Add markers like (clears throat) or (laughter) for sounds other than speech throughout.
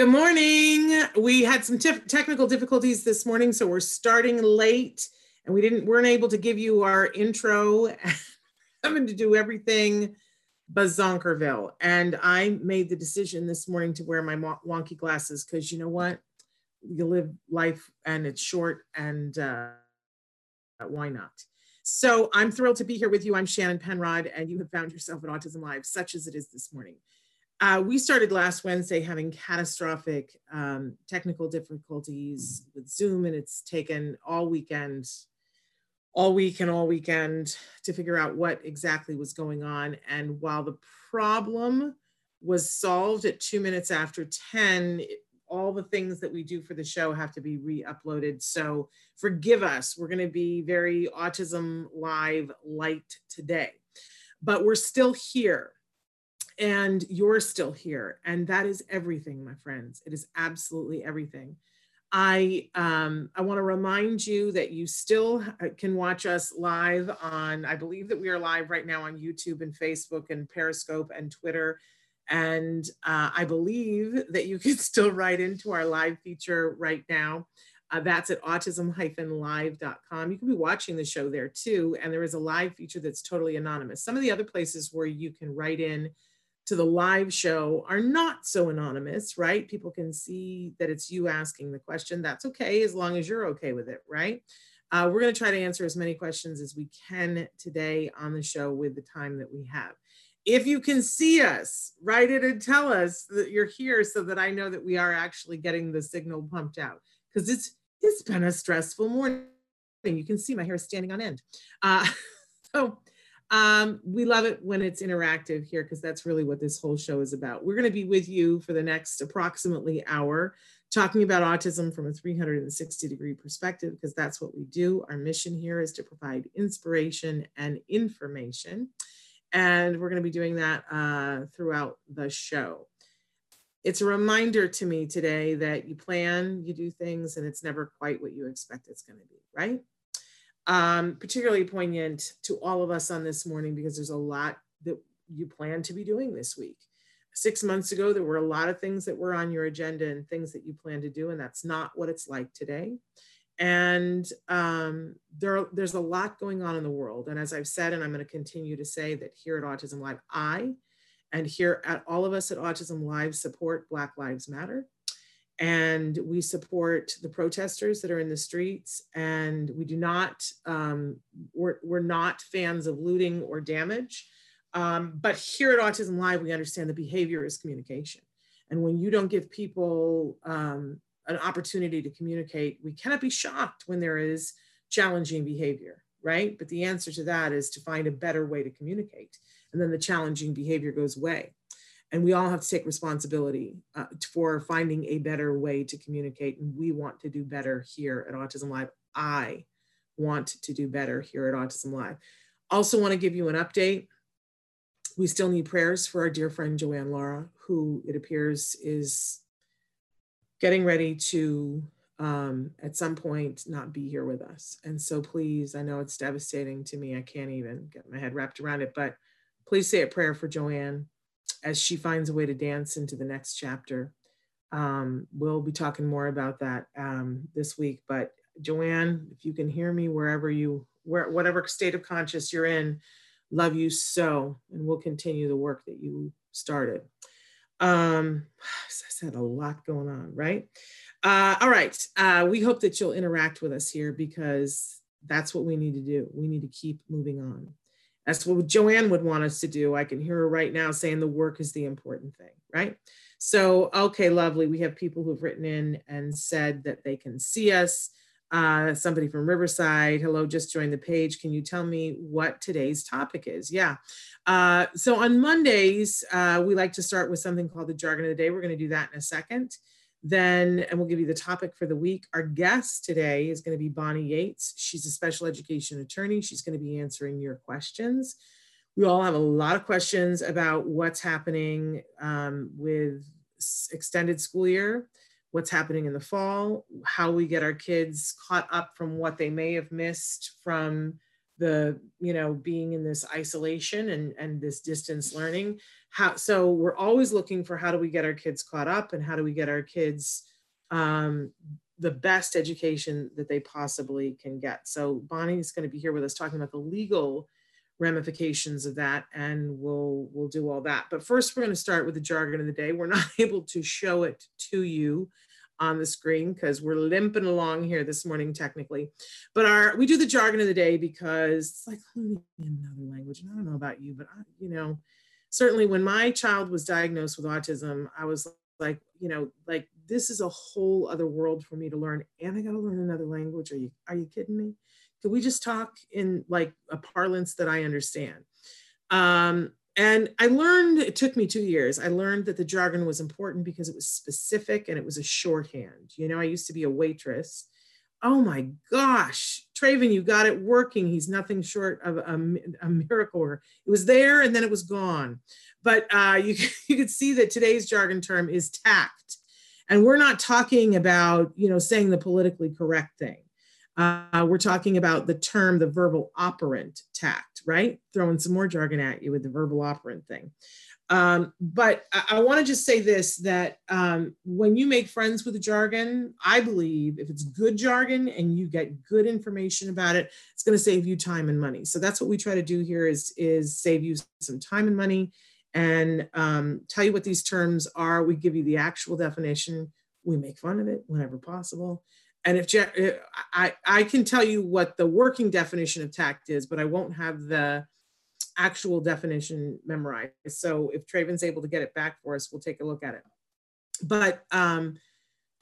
Good morning. We had some technical difficulties this morning, so we're starting late, and we didn't weren't able to give you our intro. (laughs) Having to do everything bazonkerville, and I made the decision this morning to wear my wonky glasses because you know what, you live life and it's short, and uh, why not? So I'm thrilled to be here with you. I'm Shannon Penrod, and you have found yourself at Autism Live, such as it is this morning. Uh, we started last Wednesday having catastrophic um, technical difficulties with Zoom, and it's taken all weekend, all week and all weekend to figure out what exactly was going on. And while the problem was solved at two minutes after 10, all the things that we do for the show have to be re-uploaded. So forgive us. We're going to be very Autism Live light today, but we're still here and you're still here and that is everything my friends it is absolutely everything i um, i want to remind you that you still can watch us live on i believe that we are live right now on youtube and facebook and periscope and twitter and uh, i believe that you (laughs) can still write into our live feature right now uh, that's at autism-live.com. You can be watching the show there too. And there is a live feature that's totally anonymous. Some of the other places where you can write in to the live show are not so anonymous, right? People can see that it's you asking the question. That's okay as long as you're okay with it, right? Uh, we're going to try to answer as many questions as we can today on the show with the time that we have. If you can see us, write it and tell us that you're here so that I know that we are actually getting the signal pumped out because it's it's been a stressful morning. You can see my hair is standing on end. Uh, (laughs) so um, we love it when it's interactive here because that's really what this whole show is about. We're going to be with you for the next approximately hour talking about autism from a 360 degree perspective because that's what we do. Our mission here is to provide inspiration and information. And we're going to be doing that uh, throughout the show. It's a reminder to me today that you plan, you do things, and it's never quite what you expect it's going to be, right? Um, particularly poignant to all of us on this morning because there's a lot that you plan to be doing this week. Six months ago, there were a lot of things that were on your agenda and things that you plan to do, and that's not what it's like today. And um, there, there's a lot going on in the world. And as I've said, and I'm going to continue to say that here at Autism Live, I and here at all of us at Autism Live support Black Lives Matter and we support the protesters that are in the streets and we do not um, we're, we're not fans of looting or damage. Um, but here at autism live we understand the behavior is communication. And when you don't give people um, an opportunity to communicate we cannot be shocked when there is challenging behavior right? But the answer to that is to find a better way to communicate and then the challenging behavior goes away and we all have to take responsibility uh, for finding a better way to communicate and we want to do better here at autism live. I want to do better here at autism live. Also want to give you an update. We still need prayers for our dear friend joanne lara who it appears is getting ready to um, at some point not be here with us. And so please i know it's devastating to me i can't even get my head wrapped around it but please say a prayer for joanne as she finds a way to dance into the next chapter. Um, we'll be talking more about that um, this week. But Joanne, if you can hear me wherever you, where, whatever state of conscious you're in, love you so, and we'll continue the work that you started. Um, (sighs) I said a lot going on, right? Uh, all right. Uh, we hope that you'll interact with us here because that's what we need to do. We need to keep moving on. That's what Joanne would want us to do. I can hear her right now saying the work is the important thing, right? So, okay, lovely. We have people who've written in and said that they can see us. Uh, somebody from Riverside, hello, just joined the page. Can you tell me what today's topic is? Yeah. Uh, so on Mondays, uh, we like to start with something called the jargon of the day. We're going to do that in a second. Then, and we'll give you the topic for the week. Our guest today is going to be Bonnie Yates. She's a special education attorney. She's going to be answering your questions. We all have a lot of questions about what's happening um, with extended school year, what's happening in the fall, how we get our kids caught up from what they may have missed from the you know being in this isolation and and this distance learning how so we're always looking for how do we get our kids caught up and how do we get our kids um, the best education that they possibly can get so bonnie's going to be here with us talking about the legal ramifications of that and we'll we'll do all that but first we're going to start with the jargon of the day we're (laughs) not able to show it to you on the screen because we're limping along here this morning technically. But our we do the jargon of the day because it's like learning another language. And I don't know about you, but I, you know, certainly when my child was diagnosed with autism, I was like, you know, like this is a whole other world for me to learn, and I got to learn another language. Are you are you kidding me? Could we just talk in like a parlance that I understand? Um, and I learned, it took me two years. I learned that the jargon was important because it was specific and it was a shorthand. You know, I used to be a waitress. Oh my gosh, Traven, you got it working. He's nothing short of a, a miracle. It was there and then it was gone. But uh, you, (laughs) you could see that today's jargon term is tact. And we're not talking about, you know, saying the politically correct thing. Uh, we're talking about the term, the verbal operant tact, right? Throwing some more jargon at you with the verbal operant thing. Um, but I, I want to just say this that um, when you make friends with the jargon, I believe if it's good jargon and you get good information about it, it's going to save you time and money. So that's what we try to do here is, is save you some time and money and um, tell you what these terms are. We give you the actual definition. We make fun of it whenever possible. And if I, I can tell you what the working definition of tact is, but I won't have the actual definition memorized. So if Traven's able to get it back for us, we'll take a look at it. But um,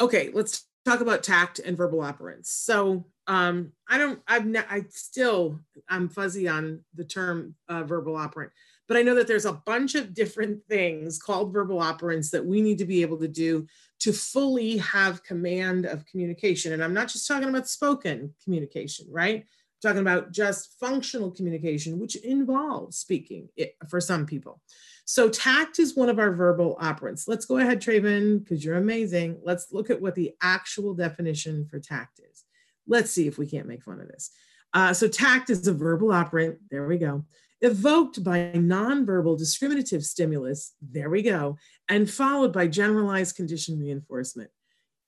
okay, let's talk about tact and verbal operants. So um, I don't, I've, ne- I still, I'm fuzzy on the term uh, verbal operant but I know that there's a bunch of different things called verbal operants that we need to be able to do to fully have command of communication. And I'm not just talking about spoken communication, right? Talking about just functional communication, which involves speaking for some people. So tact is one of our verbal operants. Let's go ahead, Traven, because you're amazing. Let's look at what the actual definition for tact is. Let's see if we can't make fun of this. Uh, so tact is a verbal operant. There we go evoked by nonverbal discriminative stimulus, there we go, and followed by generalized condition reinforcement.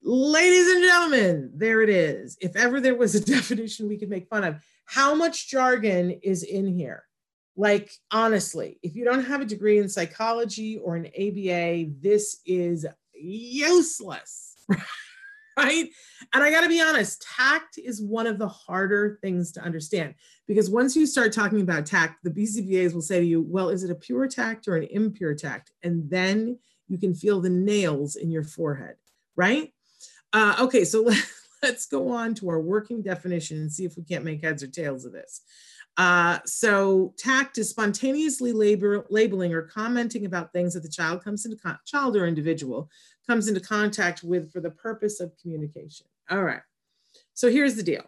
Ladies and gentlemen, there it is. If ever there was a (laughs) definition we could make fun of, how much jargon is in here? Like, honestly, if you don't have a degree in psychology or an ABA, this is useless. (laughs) right? And I got to be honest, tact is one of the harder things to understand because once you start talking about tact, the BCBAs will say to you, well, is it a pure tact or an impure tact? And then you can feel the nails in your forehead, right? Uh, okay, so (laughs) let's go on to our working definition and see if we can't make heads or tails of this. Uh, so tact is spontaneously labor, labeling or commenting about things that the child comes into child or individual comes into contact with for the purpose of communication. All right. So here's the deal.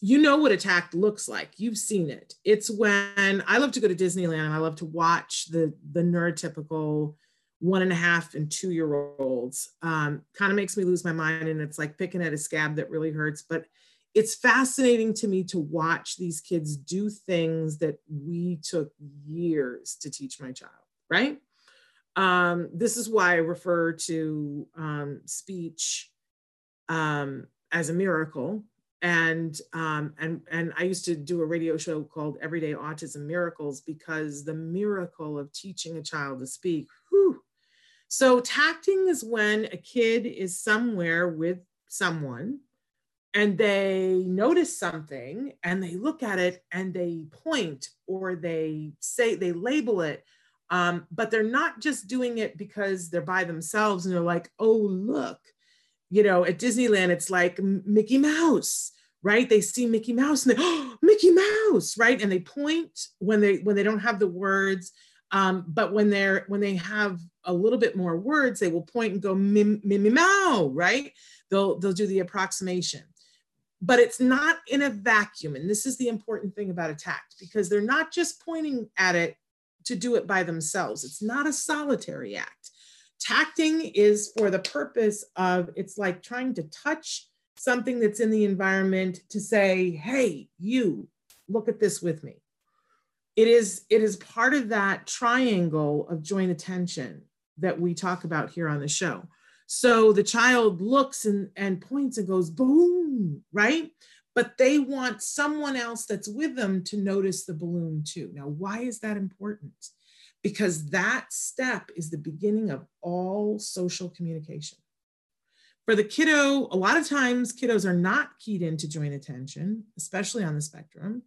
You know what a tact looks like. You've seen it. It's when I love to go to Disneyland and I love to watch the the neurotypical one and a half and two year olds. Um, kind of makes me lose my mind, and it's like picking at a scab that really hurts. But it's fascinating to me to watch these kids do things that we took years to teach my child, right? Um, this is why I refer to um, speech um, as a miracle. And um, and and I used to do a radio show called Everyday Autism Miracles because the miracle of teaching a child to speak, whew, So, tacting is when a kid is somewhere with someone and they notice something and they look at it and they point or they say, they label it. Um, but they're not just doing it because they're by themselves and they're like, oh, look, you know, at Disneyland, it's like Mickey Mouse right they see mickey mouse and they oh (gasps) mickey mouse right and they point when they when they don't have the words um, but when they're when they have a little bit more words they will point and go mim, mim, meow right? They'll they'll do the approximation. But it's not in a vacuum and this is the important thing about a tact because they're not just pointing at it to do it by themselves. It's not a solitary act. Tacting is for the purpose of it's like trying to touch something that's in the environment to say, hey, you, look at this with me. It is, it is part of that triangle of joint attention that we talk about here on the show. So the child looks and, and points and goes, boom, right? But they want someone else that's with them to notice the balloon too. Now, why is that important? Because that step is the beginning of all social communication. For the kiddo, a lot of times kiddos are not keyed into joint attention, especially on the spectrum.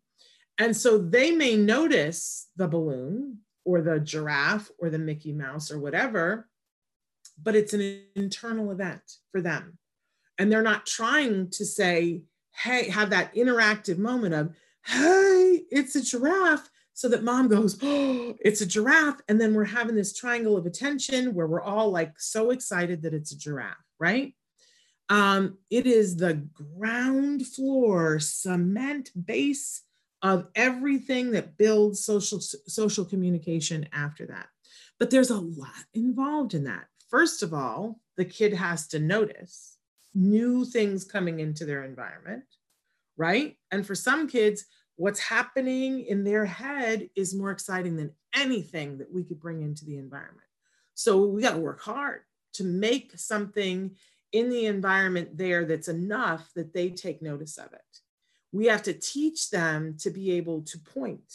And so they may notice the balloon or the giraffe or the Mickey Mouse or whatever, but it's an internal event for them. And they're not trying to say, hey, have that interactive moment of, hey, it's a giraffe. So that mom goes, oh, it's a giraffe. And then we're having this triangle of attention where we're all like so excited that it's a giraffe, right? Um, it is the ground floor cement base of everything that builds social, social communication after that. But there's a lot involved in that. First of all, the kid has to notice new things coming into their environment, right? And for some kids, what's happening in their head is more exciting than anything that we could bring into the environment. So we got to work hard to make something in the environment there that's enough that they take notice of it. We have to teach them to be able to point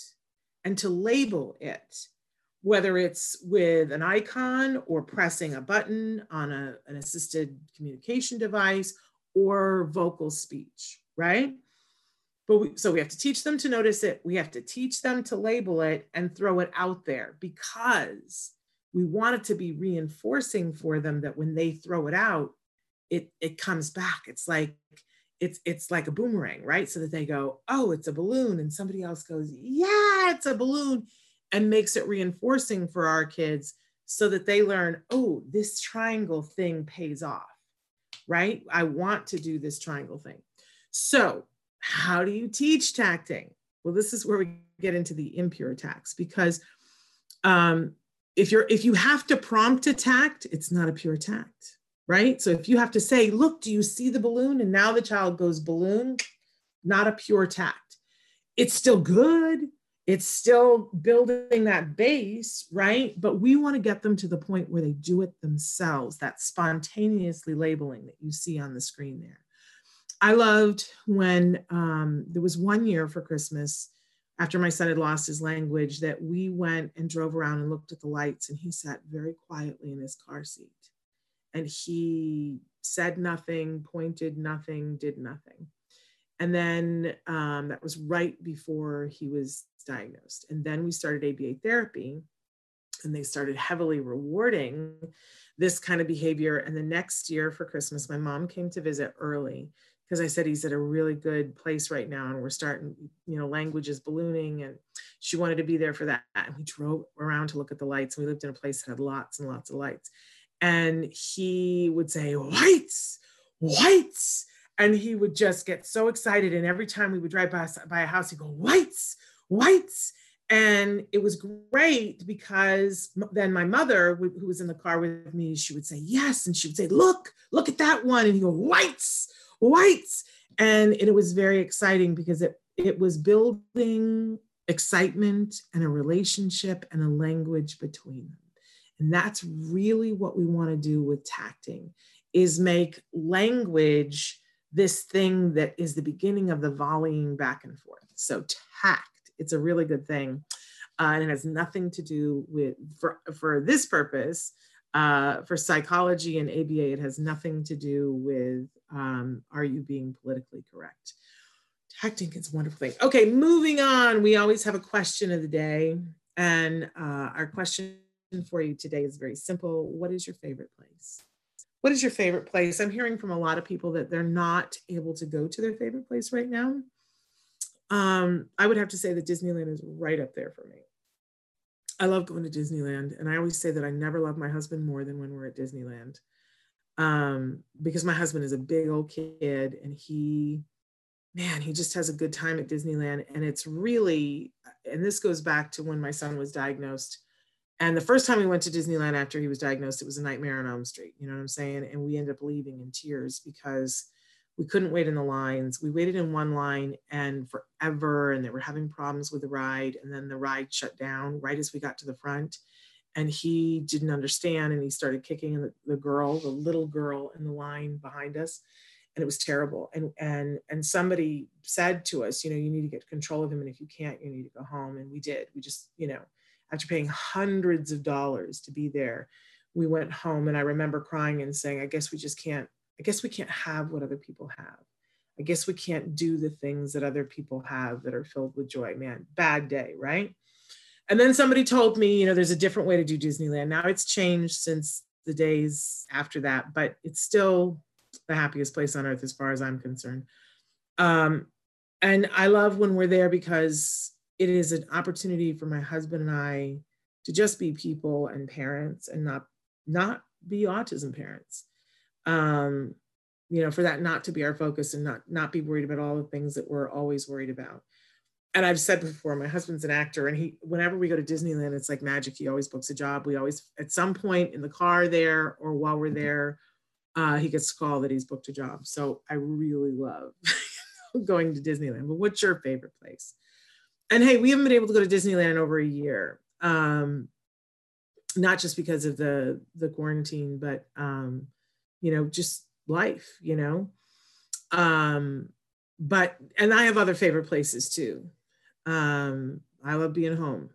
and to label it, whether it's with an icon or pressing a button on a, an assisted communication device or vocal speech, right? But we, so we have to teach them to notice it. We have to teach them to label it and throw it out there because we want it to be reinforcing for them that when they throw it out, it it comes back it's like it's it's like a boomerang right? So that they go oh it's a balloon and somebody else goes yeah it's a balloon and makes it reinforcing for our kids so that they learn oh this triangle thing pays off right? I want to do this triangle thing. So how do you teach tacting? Well this is where we get into the impure tacts because um, if you're if you have to prompt a tact it's not a pure tact right? So if you have to say, look, do you see the balloon? And now the child goes balloon, not a pure tact. It's still good. It's still building that base, right? But we want to get them to the point where they do it themselves, that spontaneously labeling that you see on the screen there. I loved when um, there was one year for Christmas after my son had lost his language that we went and drove around and looked at the lights and he sat very quietly in his car seat and he said nothing, pointed nothing, did nothing. And then um, that was right before he was diagnosed. And then we started ABA therapy, and they started heavily rewarding this kind of behavior. And the next year for Christmas, my mom came to visit early because I said he's at a really good place right now, and we're starting, you know, language is ballooning, and she wanted to be there for that. And we drove around to look at the lights. and We lived in a place that had lots and lots of lights and he would say whites whites. And he would just get so excited and every time we would drive by, by a house he'd go whites whites. And it was great because then my mother who was in the car with me she would say yes and she would say look look at that one. And he go whites whites. And it was very exciting because it it was building excitement and a relationship and a language between them and that's really what we want to do with tacting is make language this thing that is the beginning of the volleying back and forth. So tact, it's a really good thing. Uh, and it has nothing to do with, for, for this purpose, Uh, for psychology and ABA, it has nothing to do with um, are you being politically correct. Tacting is a wonderful thing. Okay, moving on. We always have a question of the day. And uh, our question for you today is very simple. What is your favorite place? What is your favorite place? I'm hearing from a lot of people that they're not able to go to their favorite place right now. Um, I would have to say that Disneyland is right up there for me. I love going to Disneyland. And I always say that I never love my husband more than when we're at Disneyland. Um, because my husband is a big old kid and he, man, he just has a good time at Disneyland. And it's really, and this goes back to when my son was diagnosed. And the first time we went to Disneyland after he was diagnosed, it was a nightmare on Elm Street. You know what I'm saying? And we ended up leaving in tears because we couldn't wait in the lines. We waited in one line and forever, and they were having problems with the ride. And then the ride shut down right as we got to the front. And he didn't understand, and he started kicking the, the girl, the little girl in the line behind us, and it was terrible. And and and somebody said to us, you know, you need to get control of him, and if you can't, you need to go home. And we did. We just, you know, after paying hundreds of dollars to be there, we went home, and I remember crying and saying, I guess we just can't I guess we can't have what other people have. I guess we can't do the things that other people have that are filled with joy. Man, bad day, right? And then somebody told me, you know, there's a different way to do Disneyland. Now it's changed since the days after that, but it's still the happiest place on earth as far as I'm concerned. Um, and I love when we're there because it is an opportunity for my husband and I to just be people and parents and not not be autism parents um, you know, for that not to be our focus and not not be worried about all the things that we're always worried about. And I've said before, my husband's an actor, and he whenever we go to Disneyland, it's like magic. He always books a job. We always at some point in the car there or while we're there, uh, he gets a call that he's booked a job. So I really love (laughs) going to Disneyland. But what's your favorite place? And hey, we haven't been able to go to Disneyland in over a year. Um, not just because of the the quarantine, but um, you know, just life, you know. Um, but and I have other favorite places too. Um, I love being home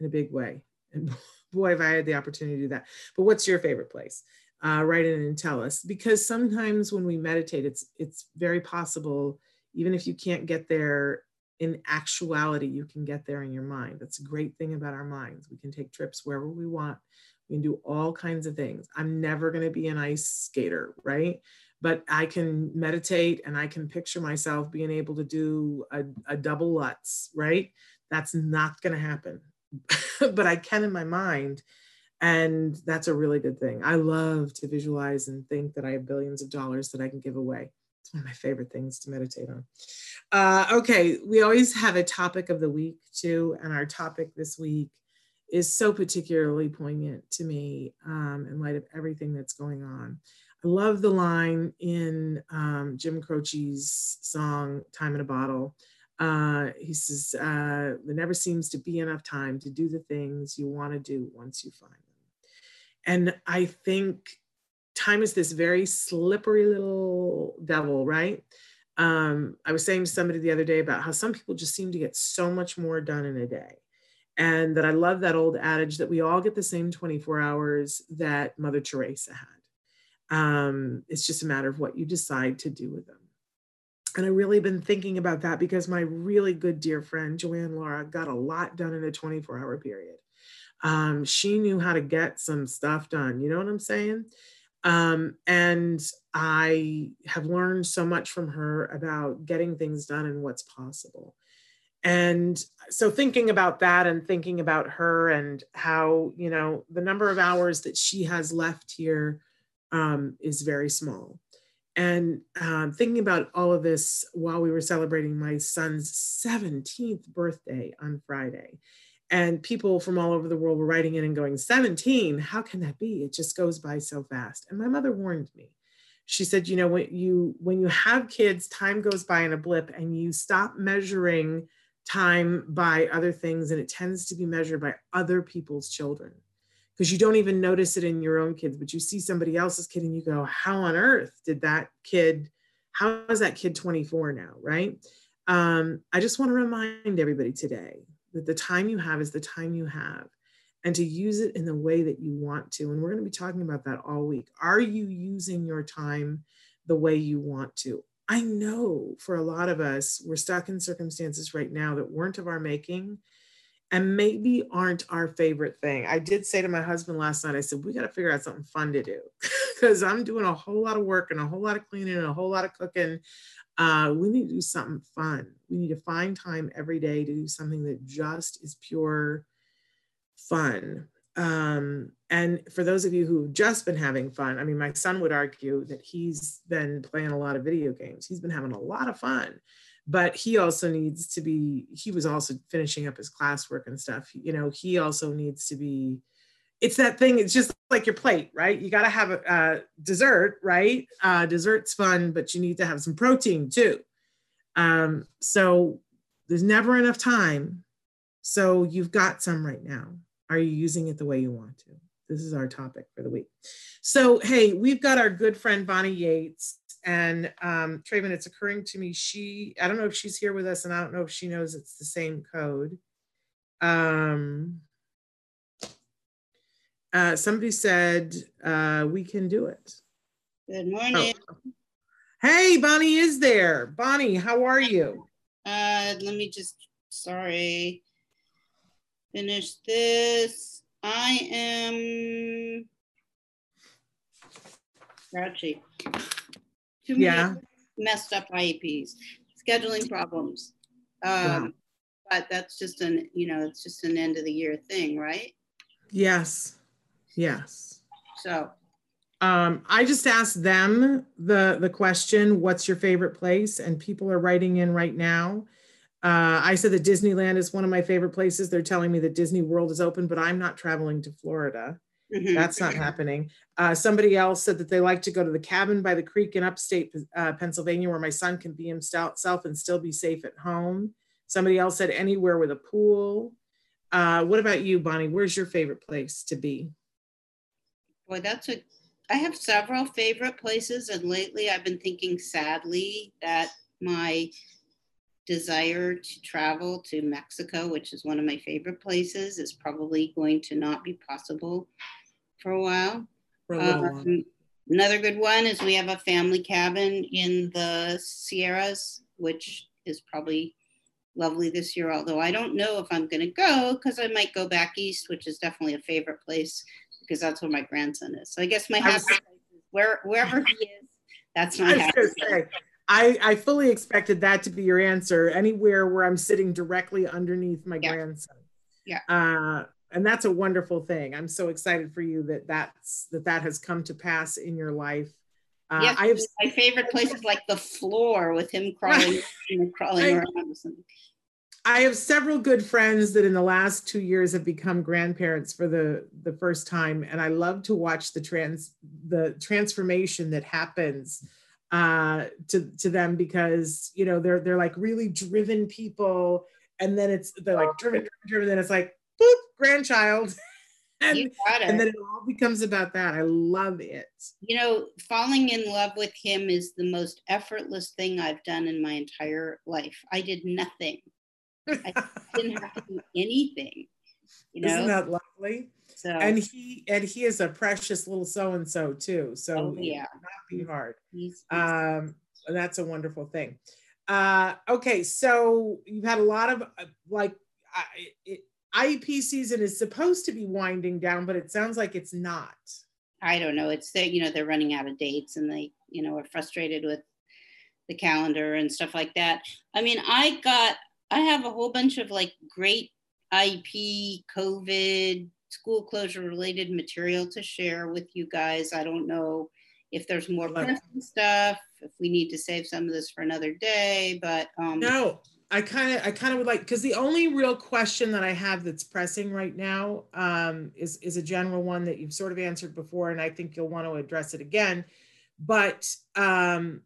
in a big way. And (laughs) boy, if I had the opportunity to do that. But what's your favorite place? Uh, write in and tell us because sometimes when we meditate, it's it's very possible, even if you can't get there in actuality, you can get there in your mind. That's a great thing about our minds. We can take trips wherever we want. We can do all kinds of things. I'm never going to be an ice skater, right? But I can meditate and I can picture myself being able to do a, a double Lutz, right? That's not going to happen. (laughs) but I can in my mind. And that's a really good thing. I love to visualize and think that I have billions of dollars that I can give away. It's one of my favorite things to meditate on. Uh, okay, we always have a topic of the week too. And our topic this week is so particularly poignant to me um, in light of everything that's going on. I love the line in um, Jim Croce's song "Time in a Bottle." Uh, he says, uh, "There never seems to be enough time to do the things you want to do once you find them." And I think time is this very slippery little devil, right? Um, I was saying to somebody the other day about how some people just seem to get so much more done in a day and that I love that old adage that we all get the same 24 hours that Mother Teresa had. Um, it's just a matter of what you decide to do with them. And I really been thinking about that because my really good dear friend Joanne Lara got a lot done in a 24 hour period. Um, she knew how to get some stuff done. You know what I'm saying? Um, and I have learned so much from her about getting things done and what's possible. And so thinking about that and thinking about her and how you know the number of hours that she has left here um, is very small. And um, thinking about all of this while we were celebrating my son's 17th birthday on friday and people from all over the world were writing in and going 17 how can that be? It just goes by so fast. And my mother warned me. She said you know when you when you have kids time goes by in a blip and you stop measuring time by other things and it tends to be measured by other people's children. Because you don't even notice it in your own kids but you see somebody else's kid and you go how on earth did that kid how is that kid 24 now? Right? Um, i just want to remind everybody today that the time you have is the time you have and to use it in the way that you want to. And we're going to be talking about that all week. Are you using your time the way you want to? I know for a lot of us, we're stuck in circumstances right now that weren't of our making and maybe aren't our favorite thing. I did say to my husband last night, I said, we got to figure out something fun to do (laughs) because I'm doing a whole lot of work and a whole lot of cleaning and a whole lot of cooking. Uh, we need to do something fun. We need to find time every day to do something that just is pure fun. Um, and for those of you who've just been having fun, I mean, my son would argue that he's been playing a lot of video games. He's been having a lot of fun, but he also needs to be, he was also finishing up his classwork and stuff. You know, he also needs to be, it's that thing, it's just like your plate, right? You got to have a, a, dessert, right? Uh, dessert's fun, but you need to have some protein too. Um, so there's never enough time. So you've got some right now. Are you using it the way you want to? This is our topic for the week. So, hey, we've got our good friend Bonnie Yates. And um, it's occurring to me, she, I don't know if she's here with us, and I don't know if she knows it's the same code. Um, uh, somebody said uh, we can do it. Good morning. Oh. Hey, Bonnie is there. Bonnie, how are you? Uh, let me just, sorry finish this. I am grouchy. Too yeah. messed up IEPs, scheduling problems. Um, But that's just an, you know, it's just an end of the year thing, right? Yes. Yes. So um, I just asked them the the question, "What's your favorite place?" And people are writing in right now. Uh, I said that Disneyland is one of my favorite places. They're telling me that Disney World is open, but I'm not traveling to Florida. Mm-hmm. That's not happening. Uh, somebody else said that they like to go to the cabin by the creek in upstate uh, Pennsylvania where my son can be himself and still be safe at home. Somebody else said anywhere with a pool. Uh, what about you, Bonnie? Where's your favorite place to be? Boy, that's a. I have several favorite places, and lately I've been thinking sadly that my desire to travel to Mexico, which is one of my favorite places, is probably going to not be possible for a while. For a um, another good one is we have a family cabin in the Sierras, which is probably lovely this year, although I don't know if I'm going to go because I might go back east, which is definitely a favorite place because that's where my grandson is. So I guess my happy place is where, wherever he is, that's (laughs) my happy place. I, I fully expected that to be your answer. Anywhere where I'm sitting directly underneath my yeah. grandson. Yeah. Uh, and that's a wonderful thing. I'm so excited for you that that's that that has come to pass in your life. Uh, yes, I have my favorite places like the floor with him (laughs) crawling, crawling around or something. I have several good friends that in the last two years have become grandparents for the the first time, and I love to watch the trans the transformation that happens uh, to to them because you know they're they're like really driven people, and then it's they're like driven, driven, driven. Then it's like boop, grandchild. (laughs) and, and then it all becomes about that. I love it. You know, falling in love with him is the most effortless thing I've done in my entire life. I did nothing. I didn't have to do anything. You know? Isn't that lovely? So and he and he is a precious little so and so too. So oh, yeah, not be hard. He's, he's, um, that's a wonderful thing. Uh, okay, so you've had a lot of uh, like uh, it, IEP season is supposed to be winding down, but it sounds like it's not. I don't know. It's that you know, they're running out of dates and they, you know, are frustrated with the calendar and stuff like that. I mean, I got, I have a whole bunch of like great IEP, COVID, school closure related material to share with you guys. I don't know if there's more pressing stuff, if we need to save some of this for another day, but um, no, I kind of I kind of would like because the only real question that I have that's pressing right now um, is is a general one that you've sort of answered before, and I think you'll want to address it again. But um,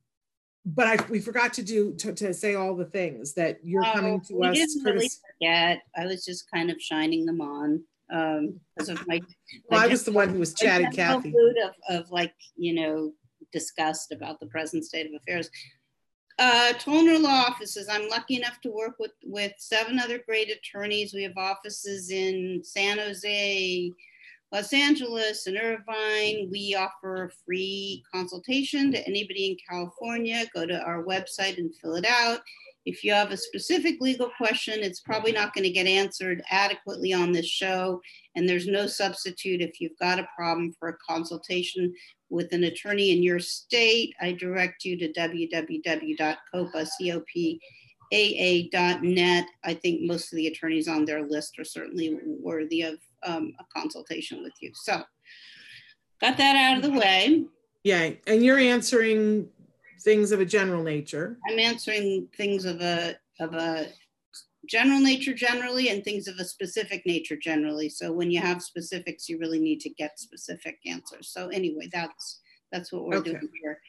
but I, we forgot to do to, to say all the things that you're oh, coming to we us. Didn't really forget. I was just kind of shining them on um, because of my. Well, I was the one who was chatting, Kathy. Mood of, of like you know disgust about the present state of affairs. Uh, Toner Law Offices. I'm lucky enough to work with, with seven other great attorneys. We have offices in San Jose, Los Angeles, and Irvine. We offer a free consultation to anybody in California. Go to our website and fill it out. If you have a specific legal question, it's probably not going to get answered adequately on this show. And there's no substitute if you've got a problem for a consultation with an attorney in your state. I direct you to www.copa.net. I think most of the attorneys on their list are certainly worthy of um, a consultation with you. So, got that out of the way. Yeah, and you're answering things of a general nature. I'm answering things of a of a general nature generally and things of a specific nature generally. So when you have specifics, you really need to get specific answers. So anyway, that's that's what we're okay. doing here.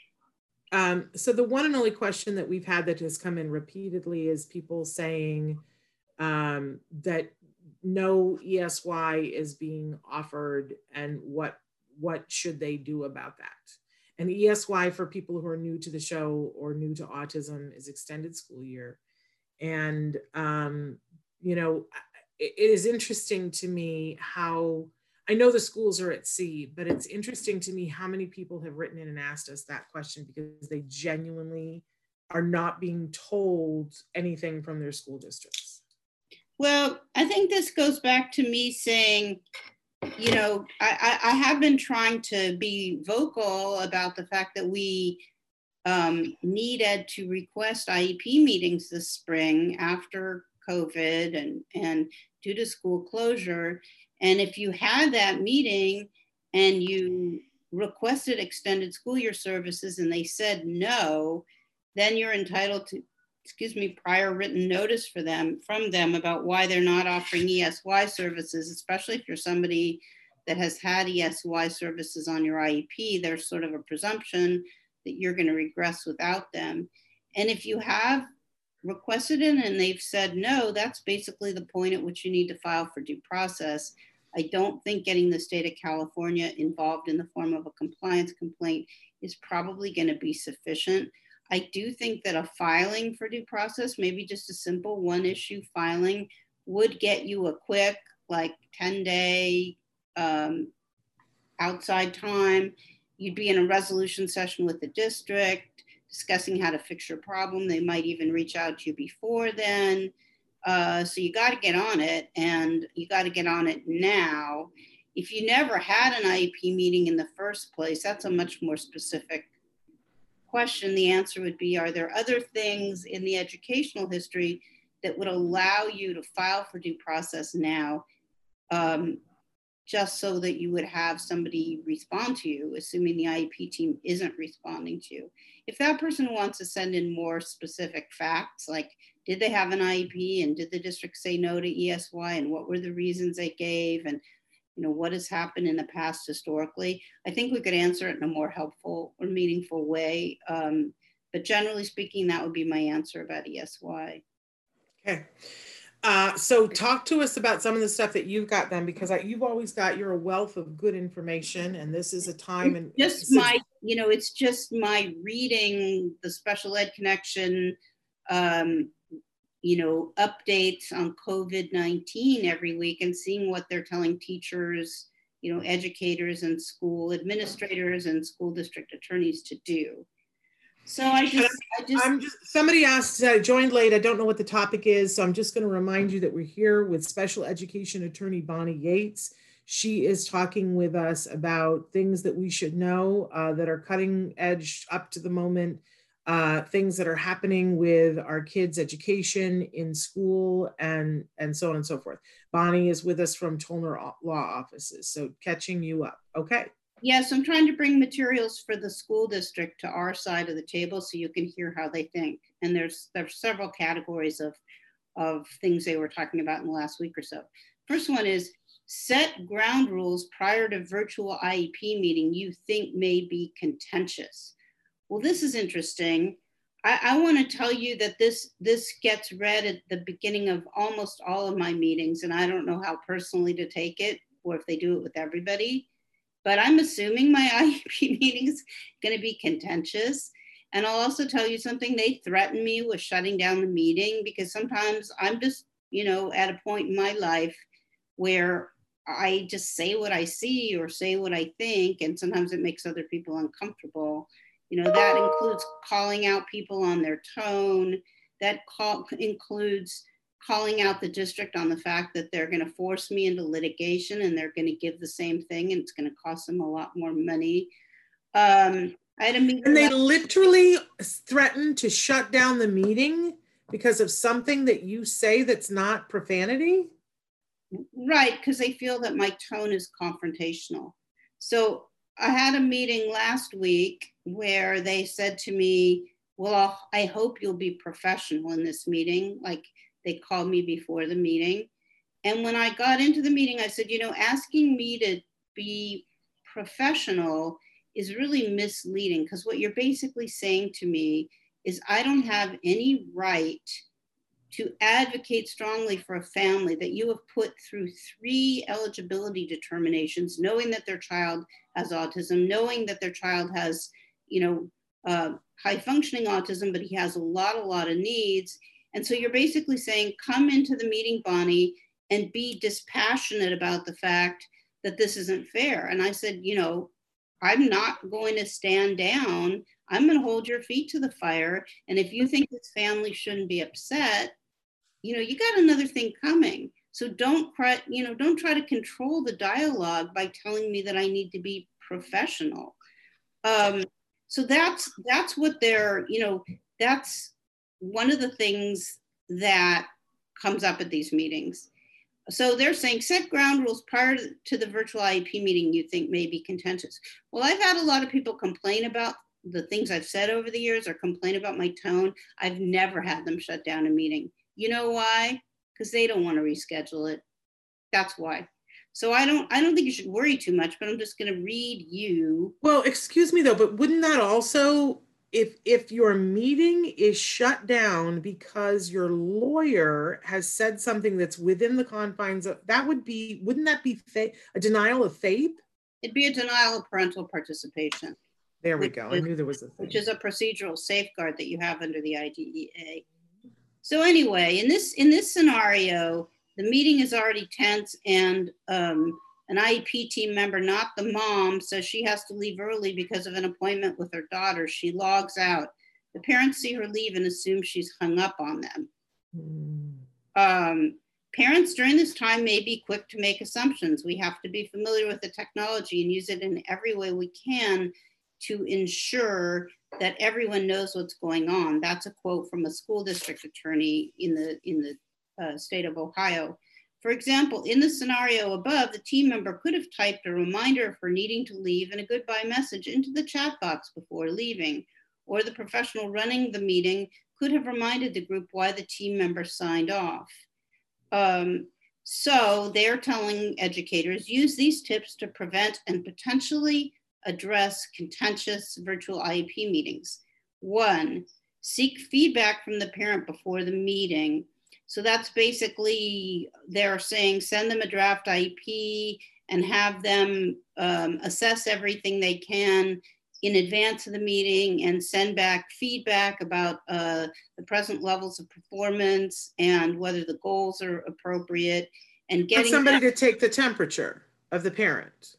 Um, so the one and only question that we've had that has come in repeatedly is people saying um, that no ESY is being offered and what what should they do about that? And ESY for people who are new to the show or new to autism is extended school year. And, um, you know, it, it is interesting to me how I know the schools are at sea, but it's interesting to me how many people have written in and asked us that question because they genuinely are not being told anything from their school districts. Well, I think this goes back to me saying you know, I, I have been trying to be vocal about the fact that we um, needed to request IEP meetings this spring after COVID and, and due to school closure. And if you had that meeting and you requested extended school year services and they said no, then you're entitled to excuse me, prior written notice for them from them about why they're not offering ESY services, especially if you're somebody that has had ESY services on your IEP, there's sort of a presumption that you're going to regress without them. And if you have requested it and they've said no, that's basically the point at which you need to file for due process. I don't think getting the state of California involved in the form of a compliance complaint is probably going to be sufficient. I do think that a filing for due process, maybe just a simple one issue filing, would get you a quick, like 10 day um, outside time. You'd be in a resolution session with the district discussing how to fix your problem. They might even reach out to you before then. Uh, so you got to get on it and you got to get on it now. If you never had an IEP meeting in the first place, that's a much more specific question, the answer would be Are there other things in the educational history that would allow you to file for due process now, um, just so that you would have somebody respond to you, assuming the IEP team isn't responding to you? If that person wants to send in more specific facts, like did they have an IEP and did the district say no to ESY and what were the reasons they gave and you know, what has happened in the past historically. I think we could answer it in a more helpful or meaningful way. Um, but generally speaking, that would be my answer about ESY. Okay. Uh, so talk to us about some of the stuff that you've got then, because I, you've always got you're a wealth of good information, and this is a time and just my, you know, it's just my reading the special ed connection um, you know, updates on COVID 19 every week and seeing what they're telling teachers, you know, educators and school administrators and school district attorneys to do. So I just, I just, I'm just somebody asked, I joined late. I don't know what the topic is. So I'm just going to remind you that we're here with special education attorney Bonnie Yates. She is talking with us about things that we should know uh, that are cutting edge up to the moment uh, things that are happening with our kids' education in school and, and so on and so forth. Bonnie is with us from Toner Law Offices, so catching you up. Okay. Yes, I'm trying to bring materials for the school district to our side of the table so you can hear how they think. And there's there's several categories of of things they were talking about in the last week or so. First one is set ground rules prior to virtual IEP meeting you think may be contentious well, this is interesting. I, I want to tell you that this this gets read at the beginning of almost all of my meetings, and I don't know how personally to take it or if they do it with everybody. But I'm assuming my (laughs) IEP meeting is going to be contentious, And I'll also tell you something, they threaten me with shutting down the meeting because sometimes I'm just, you know, at a point in my life where I just say what I see or say what I think, and sometimes it makes other people uncomfortable. You know, that includes calling out people on their tone. That call includes calling out the district on the fact that they're going to force me into litigation and they're going to give the same thing and it's going to cost them a lot more money. Um, I had a meeting. And they literally threatened to shut down the meeting because of something that you say that's not profanity? Right, because they feel that my tone is confrontational. So I had a meeting last week where they said to me, Well, I hope you'll be professional in this meeting. Like they called me before the meeting. And when I got into the meeting, I said, You know, asking me to be professional is really misleading because what you're basically saying to me is I don't have any right to advocate strongly for a family that you have put through three eligibility determinations, knowing that their child has autism, knowing that their child has, you know, uh, high functioning autism, but he has a lot, a lot of needs. And so you're basically saying, come into the meeting, Bonnie, and be dispassionate about the fact that this isn't fair. And I said, you know, I'm not going to stand down. I'm going to hold your feet to the fire. And if you think this family shouldn't be upset, you know, you got another thing coming. So don't cry, you know, don't try to control the dialogue by telling me that I need to be professional. Um, so that's that's what they're, you know, that's one of the things that comes up at these meetings. So they're saying set ground rules prior to the virtual IEP meeting you think may be contentious. Well, I've had a lot of people complain about the things I've said over the years or complain about my tone. I've never had them shut down a meeting. You know why? Because they don't want to reschedule it. That's why. So I don't I don't think you should worry too much, but I'm just going to read you. Well, excuse me though, but wouldn't that also if if your meeting is shut down because your lawyer has said something that's within the confines of that would be wouldn't that be fa- a denial of FAPE it'd be a denial of parental participation there we go i knew there was a thing. which is a procedural safeguard that you have under the idea so anyway in this in this scenario the meeting is already tense and um, an IEP team member, not the mom, says she has to leave early because of an appointment with her daughter. She logs out. The parents see her leave and assume she's hung up on them. Um, parents during this time may be quick to make assumptions. We have to be familiar with the technology and use it in every way we can to ensure that everyone knows what's going on. That's a quote from a school district attorney in the in the uh, state of Ohio. For example, in the scenario above, the team member could have typed a reminder for needing to leave and a goodbye message into the chat box before leaving, or the professional running the meeting could have reminded the group why the team member signed off. Um, so they're telling educators use these tips to prevent and potentially address contentious virtual IEP meetings. One, seek feedback from the parent before the meeting so that's basically they're saying send them a draft IEP and have them um, assess everything they can in advance of the meeting and send back feedback about uh, the present levels of performance and whether the goals are appropriate and getting somebody that, to take the temperature of the parent.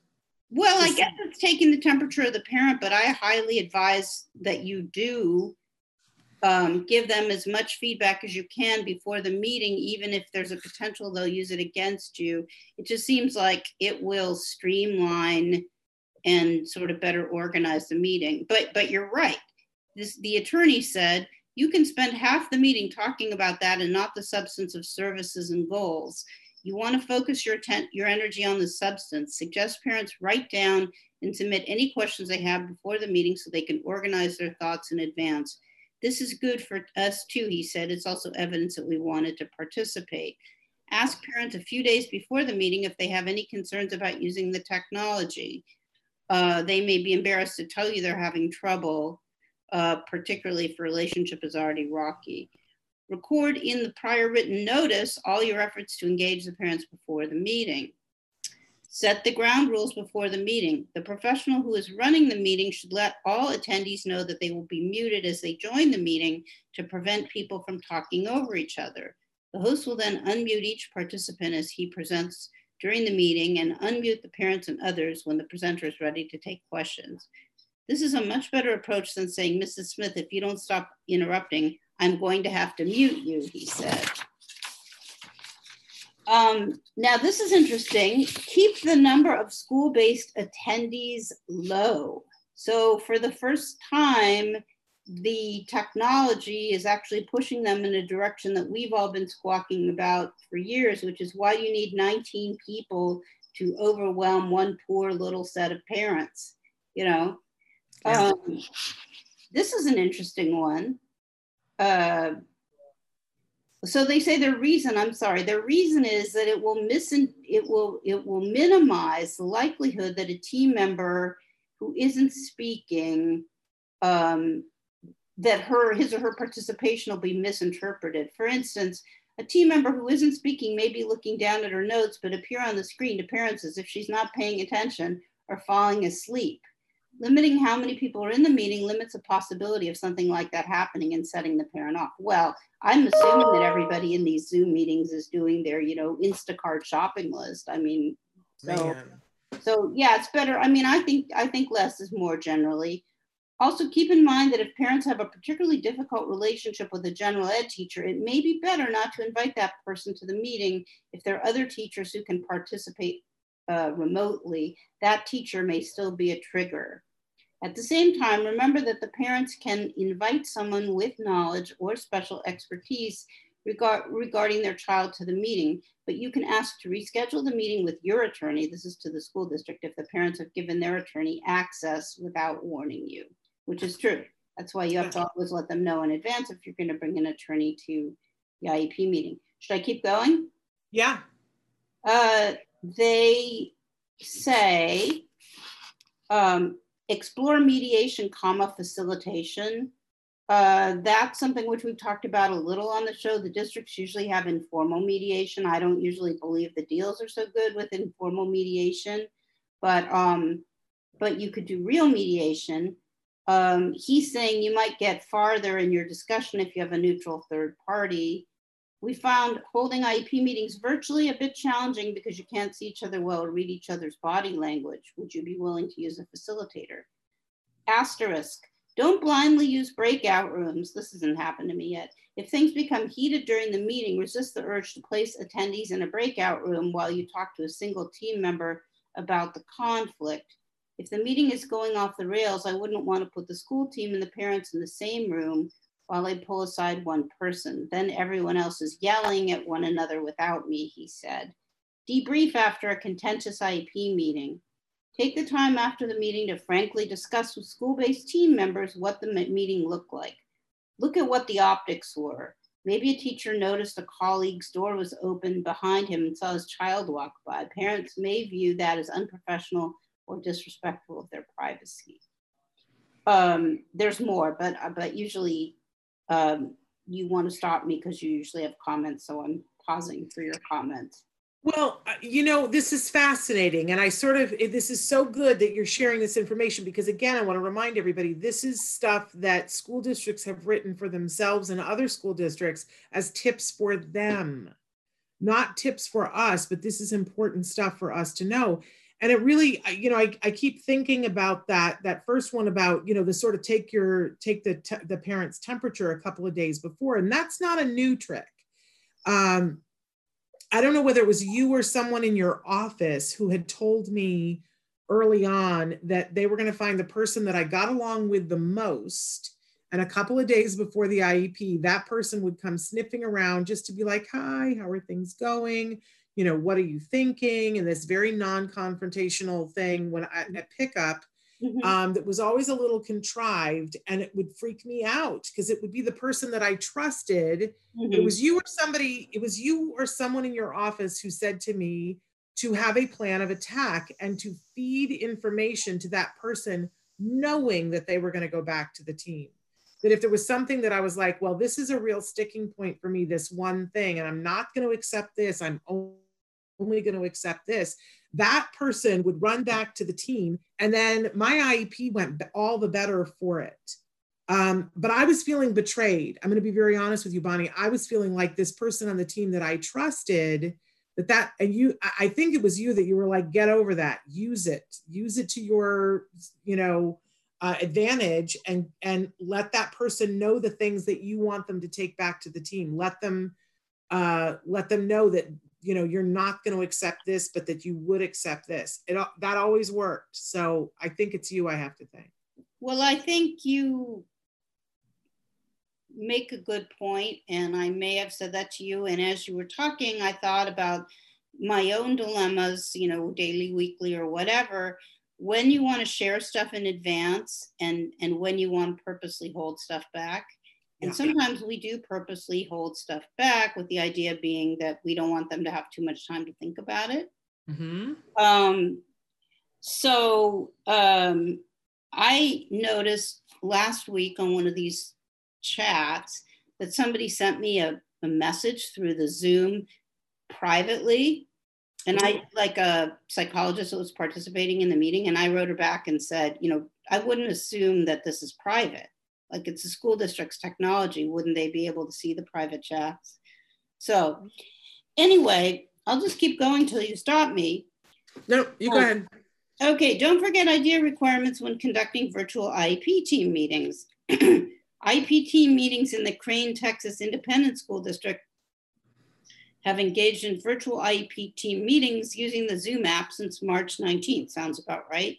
Well, I guess it's taking the temperature of the parent, but I highly advise that you do um, give them as much feedback as you can before the meeting, even if there's a potential they'll use it against you. It just seems like it will streamline and sort of better organize the meeting. But but you're right. This, the attorney said you can spend half the meeting talking about that and not the substance of services and goals. You want to focus your, ten- your energy on the substance. Suggest parents write down and submit any questions they have before the meeting so they can organize their thoughts in advance. This is good for us too, he said. It's also evidence that we wanted to participate. Ask parents a few days before the meeting if they have any concerns about using the technology. Uh, they may be embarrassed to tell you they're having trouble, uh, particularly if relationship is already rocky. Record in the prior written notice all your efforts to engage the parents before the meeting. Set the ground rules before the meeting. The professional who is running the meeting should let all attendees know that they will be muted as they join the meeting to prevent people from talking over each other. The host will then unmute each participant as he presents during the meeting and unmute the parents and others when the presenter is ready to take questions. This is a much better approach than saying, Mrs. Smith, if you don't stop interrupting, I'm going to have to mute you, he said. Um, now, this is interesting. Keep the number of school based attendees low. So, for the first time, the technology is actually pushing them in a direction that we've all been squawking about for years, which is why you need 19 people to overwhelm one poor little set of parents. You know, yeah. um, this is an interesting one. Uh, so they say their reason i'm sorry their reason is that it will miss it will it will minimize the likelihood that a team member who isn't speaking um, that her his or her participation will be misinterpreted. For instance a team member who isn't speaking may be looking down at her notes but appear on the screen to parents as if she's not paying attention or falling asleep limiting how many people are in the meeting limits the possibility of something like that happening and setting the parent off. Well, I'm assuming that everybody in these Zoom meetings is doing their, you know, Instacart shopping list. I mean, so Man. so yeah, it's better. I mean, I think I think less is more generally. Also, keep in mind that if parents have a particularly difficult relationship with a general ed teacher, it may be better not to invite that person to the meeting if there are other teachers who can participate uh, remotely, that teacher may still be a trigger. At the same time, remember that the parents can invite someone with knowledge or special expertise regard, regarding their child to the meeting, but you can ask to reschedule the meeting with your attorney. This is to the school district if the parents have given their attorney access without warning you, which is true. That's why you have to always let them know in advance if you're going to bring an attorney to the IEP meeting. Should I keep going? Yeah. Uh, they say um, explore mediation, comma, facilitation. Uh, that's something which we've talked about a little on the show. The districts usually have informal mediation. I don't usually believe the deals are so good with informal mediation, but um, but you could do real mediation. Um, he's saying you might get farther in your discussion if you have a neutral third party. We found holding IEP meetings virtually a bit challenging because you can't see each other well or read each other's body language. Would you be willing to use a facilitator? Asterisk, don't blindly use breakout rooms. This hasn't happened to me yet. If things become heated during the meeting, resist the urge to place attendees in a breakout room while you talk to a single team member about the conflict. If the meeting is going off the rails, I wouldn't want to put the school team and the parents in the same room while I pull aside one person. Then everyone else is yelling at one another without me, he said. Debrief after a contentious IEP meeting. Take the time after the meeting to frankly discuss with school based team members what the meeting looked like. Look at what the optics were. Maybe a teacher noticed a colleague's door was open behind him and saw his child walk by. Parents may view that as unprofessional or disrespectful of their privacy. Um, there's more, but but usually um, you want to stop me because you usually have comments. So I'm pausing for your comments. Well, uh, you know, this is fascinating. And I sort of, this is so good that you're sharing this information because, again, I want to remind everybody this is stuff that school districts have written for themselves and other school districts as tips for them, not tips for us, but this is important stuff for us to know and it really you know I, I keep thinking about that that first one about you know the sort of take your take the te- the parents temperature a couple of days before and that's not a new trick. Um i don't know whether it was you or someone in your office who had told me early on that they were going to find the person that i got along with the most and a couple of days before the iep that person would come sniffing around just to be like hi how are things going you know, what are you thinking? And this very non-confrontational thing when I at pickup mm-hmm. um, that was always a little contrived and it would freak me out because it would be the person that I trusted. Mm-hmm. It was you or somebody, it was you or someone in your office who said to me to have a plan of attack and to feed information to that person knowing that they were going to go back to the team that if there was something that I was like, well, this is a real sticking point for me, this one thing, and I'm not going to accept this, I'm only going to accept this that person would run back to the team and then my iep went all the better for it. Um, but i was feeling betrayed. I'm going to be very honest with you bonnie. I was feeling like this person on the team that i trusted that that and you i think it was you that you were like get over that. Use it. Use it to your you know uh, advantage and and let that person know the things that you want them to take back to the team. Let them uh, let them know that you know you're not going to accept this but that you would accept this. It that always worked. So i think it's you i have to thank. Well i think you make a good point and i may have said that to you. And as you were talking i thought about my own dilemmas you know daily weekly or whatever when you want to share stuff in advance and and when you want to purposely hold stuff back and yeah. sometimes we do purposely hold stuff back with the idea being that we don't want them to have too much time to think about it. Mm-hmm. Um, so um, I noticed last week on one of these chats that somebody sent me a, a message through the Zoom privately. And I, like a psychologist that was participating in the meeting, and I wrote her back and said, you know, I wouldn't assume that this is private. Like it's a school district's technology. Wouldn't they be able to see the private chats? So anyway i'll just keep going till you stop me. No you go oh. ahead. Okay don't forget idea requirements when conducting virtual iep team meetings. (clears throat) Iep team meetings in the crane texas independent school district have engaged in virtual iep team meetings using the zoom app since march 19th sounds about right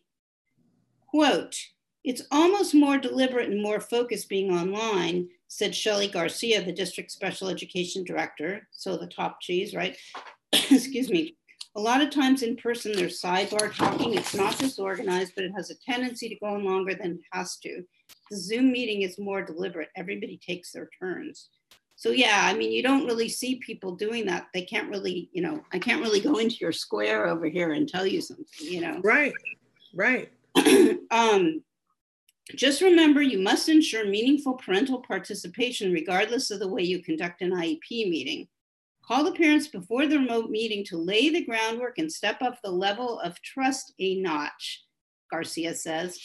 quote it's almost more deliberate and more focused being online, said Shelly Garcia, the district special education director. So the top cheese, right? (coughs) Excuse me. A lot of times in person, there's sidebar talking. It's not disorganized, but it has a tendency to go on longer than it has to. The Zoom meeting is more deliberate. Everybody takes their turns. So yeah, I mean, you don't really see people doing that. They can't really, you know, I can't really go (laughs) into your square over here and tell you something, you know. Right, right. (clears throat) um, just remember you must ensure meaningful parental participation regardless of the way you conduct an IEP meeting. Call the parents before the remote meeting to lay the groundwork and step up the level of trust a notch, Garcia says.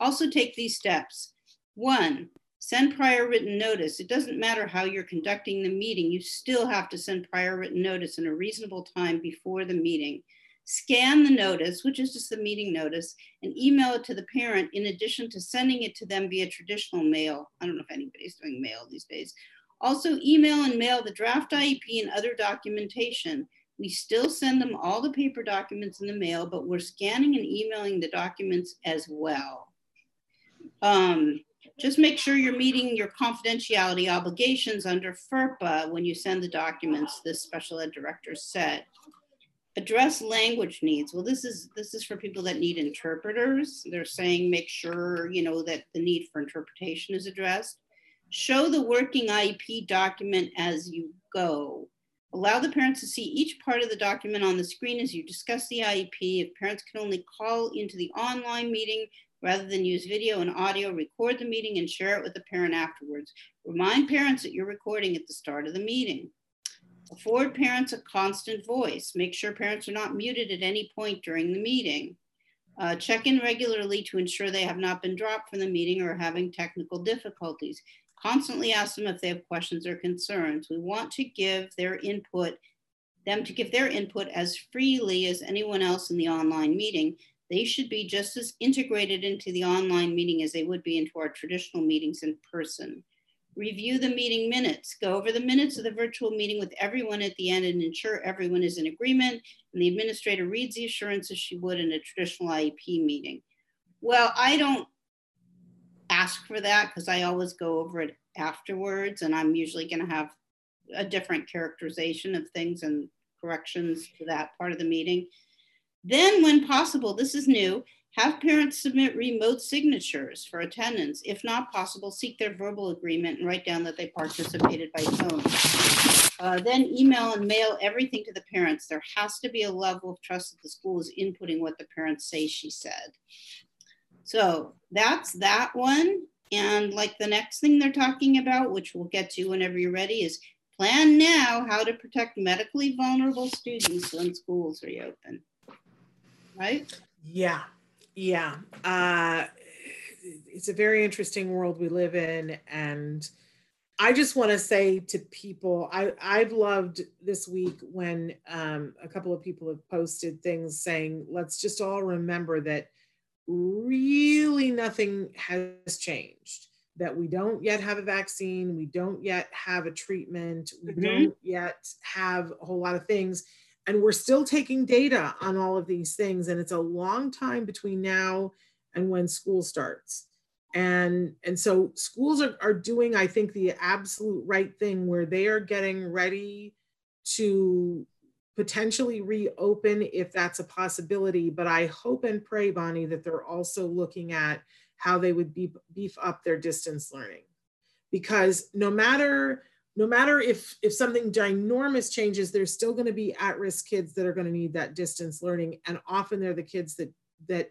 Also take these steps. One, send prior written notice. It doesn't matter how you're conducting the meeting, you still have to send prior written notice in a reasonable time before the meeting scan the notice, which is just the meeting notice, and email it to the parent in addition to sending it to them via traditional mail. I don't know if anybody's doing mail these days. Also, email and mail the draft IEP and other documentation. We still send them all the paper documents in the mail, but we're scanning and emailing the documents as well. Um, just make sure you're meeting your confidentiality obligations under FERPA when you send the documents, this special ed director said address language needs. Well this is this is for people that need interpreters. They're saying make sure you know that the need for interpretation is addressed. Show the working iep document as you go. Allow the parents to see each part of the document on the screen as you discuss the iep if parents can only call into the online meeting rather than use video and audio record the meeting and share it with the parent afterwards remind parents that you're recording at the start of the meeting Afford parents a constant voice. Make sure parents are not muted at any point during the meeting. Uh, check in regularly to ensure they have not been dropped from the meeting or having technical difficulties. Constantly ask them if they have questions or concerns. We want to give their input, them to give their input as freely as anyone else in the online meeting. They should be just as integrated into the online meeting as they would be into our traditional meetings in person. Review the meeting minutes. Go over the minutes of the virtual meeting with everyone at the end and ensure everyone is in agreement. And the administrator reads the assurances she would in a traditional IEP meeting. Well, I don't ask for that because I always go over it afterwards, and I'm usually going to have a different characterization of things and corrections to that part of the meeting. Then, when possible, this is new, have parents submit remote signatures for attendance. If not possible, seek their verbal agreement and write down that they participated by phone. Uh, then email and mail everything to the parents. There has to be a level of trust that the school is inputting what the parents say she said. So that's that one. And like the next thing they're talking about, which we'll get to whenever you're ready, is Plan now how to protect medically vulnerable students when schools reopen. Right? Yeah, yeah. Uh, it's a very interesting world we live in. And I just want to say to people, I, I've loved this week when um, a couple of people have posted things saying, let's just all remember that really nothing has changed that we don't yet have a vaccine, we don't yet have a treatment, we mm-hmm. don't yet have a whole lot of things. And we're still taking data on all of these things. And it's a long time between now and when school starts. And, and so schools are, are doing, I think, the absolute right thing where they are getting ready to potentially reopen if that's a possibility. But I hope and pray, Bonnie, that they're also looking at how they would beef, beef up their distance learning. Because no matter no matter if if something ginormous changes, there's still going to be at-risk kids that are going to need that distance learning, and often they're the kids that that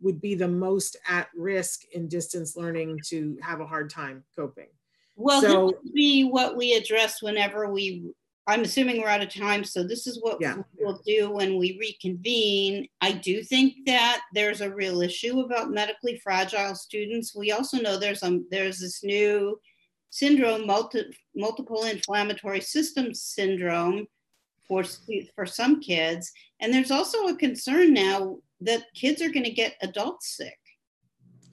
would be the most at risk in distance learning to have a hard time coping. Well, so, this would be what we address whenever we I'm assuming we're out of time, so this is what yeah. we'll do when we reconvene. I do think that there's a real issue about medically fragile students. We also know there's um there's this new syndrome, multi, multiple inflammatory system syndrome for for some kids, and there's also a concern now that kids are going to get adults sick.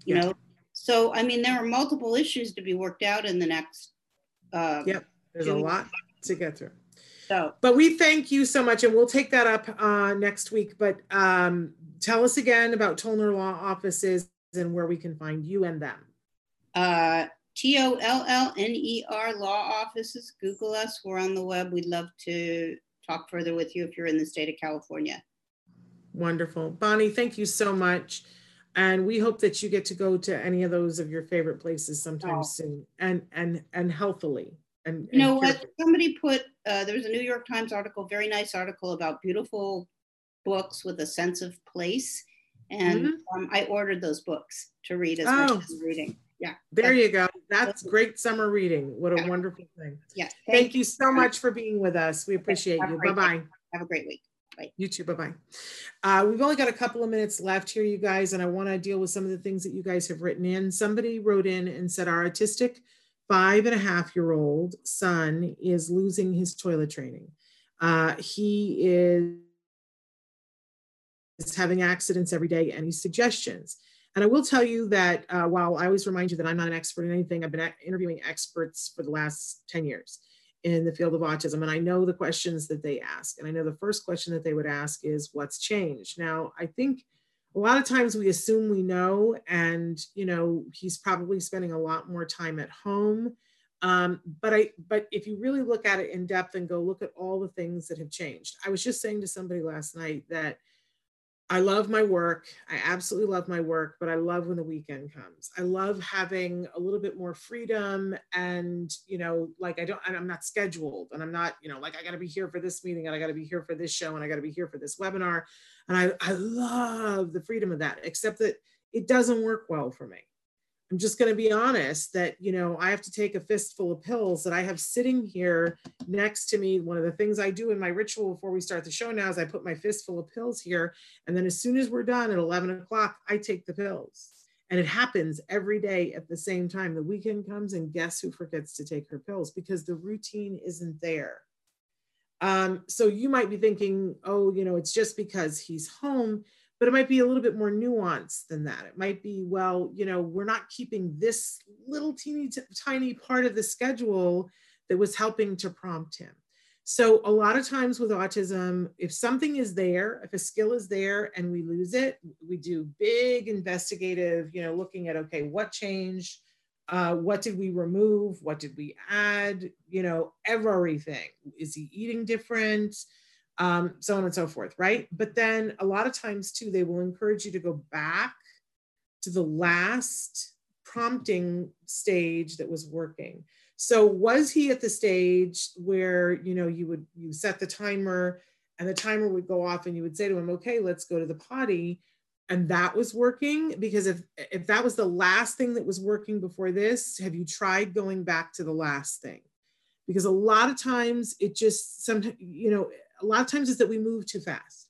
You yeah. know, so I mean there are multiple issues to be worked out in the next. Uh, yep, there's a lot to get through. So, but we thank you so much, and we'll take that up uh, next week. But um, tell us again about Tollner Law Offices and where we can find you and them. Uh, T O L L N E R Law Offices. Google us. We're on the web. We'd love to talk further with you if you're in the state of California. Wonderful. Bonnie, thank you so much. And we hope that you get to go to any of those of your favorite places sometime oh. soon and and and healthily. And, you know what? Somebody put uh, there was a New York Times article, very nice article about beautiful books with a sense of place, and mm-hmm. um, I ordered those books to read as oh. much as reading. Yeah, there you go. That's great summer reading. What a yeah. wonderful thing. Yeah. Thank, thank you so much for being with us. We appreciate you. Bye bye. Have a great week. Bye. You too. Bye bye. Uh, we've only got a couple of minutes left here, you guys, and I want to deal with some of the things that you guys have written in. Somebody wrote in and said our autistic five and a half year old son is losing his toilet training. Uh, he is is having accidents every day Any suggestions. And I will tell you that uh, while I always remind you that I'm not an expert in anything, I've been interviewing experts for the last 10 years in the field of autism. And I know the questions that they ask. And I know the first question that they would ask is, What's changed? Now, I think a lot of times we assume we know and you know he's probably spending a lot more time at home um, but i but if you really look at it in depth and go look at all the things that have changed i was just saying to somebody last night that I love my work. I absolutely love my work, but I love when the weekend comes. I love having a little bit more freedom and, you know, like I don't, I'm not scheduled and I'm not, you know, like I got to be here for this meeting and I got to be here for this show and I got to be here for this webinar. And I, I love the freedom of that, except that it doesn't work well for me. I'm just going to be honest that, you know, I have to take a fistful of pills that I have sitting here next to me. One of the things I do in my ritual before we start the show now is I put my fistful of pills here. And then as soon as we're done at 11 o'clock, I take the pills. And it happens every day at the same time. The weekend comes and guess who forgets to take her pills because the routine isn't there. Um, so you might be thinking, oh, you know, it's just because he's home but it might be a little bit more nuanced than that. It might be, well, you know, we're not keeping this little teeny t- tiny part of the schedule that was helping to prompt him. So a lot of times with autism, if something is there, if a skill is there and we lose it, we do big investigative, you know, looking at, okay, what changed? Uh, what did we remove? What did we add? You know, everything. Is he eating different? Um, so on and so forth, right? But then a lot of times too, they will encourage you to go back to the last prompting stage that was working. So was he at the stage where you know you would you set the timer and the timer would go off and you would say to him, okay, let's go to the potty. And that was working because if if that was the last thing that was working before this, have you tried going back to the last thing? because a lot of times it just sometimes you know a lot of times is that we move too fast.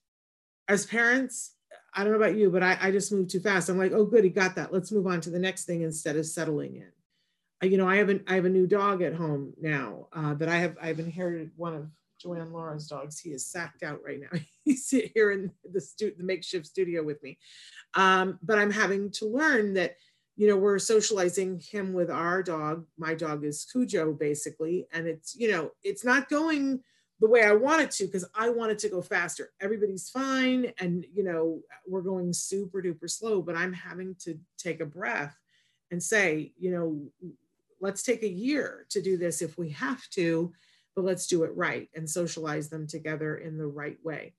As parents i don't know about you but I, I just move too fast. I'm like oh good he got that. Let's move on to the next thing instead of settling in. You know i have an i have a new dog at home now uh, that i have i've inherited one of joanne lara's dogs. He is sacked out right now. (laughs) He's here in the, stu- the makeshift studio with me. Um, but i'm having to learn that you know, we're socializing him with our dog. My dog is Cujo, basically. And it's, you know, it's not going the way I wanted to because I wanted to go faster. Everybody's fine. And, you know, we're going super duper slow, but I'm having to take a breath and say, you know, let's take a year to do this if we have to, but let's do it right and socialize them together in the right way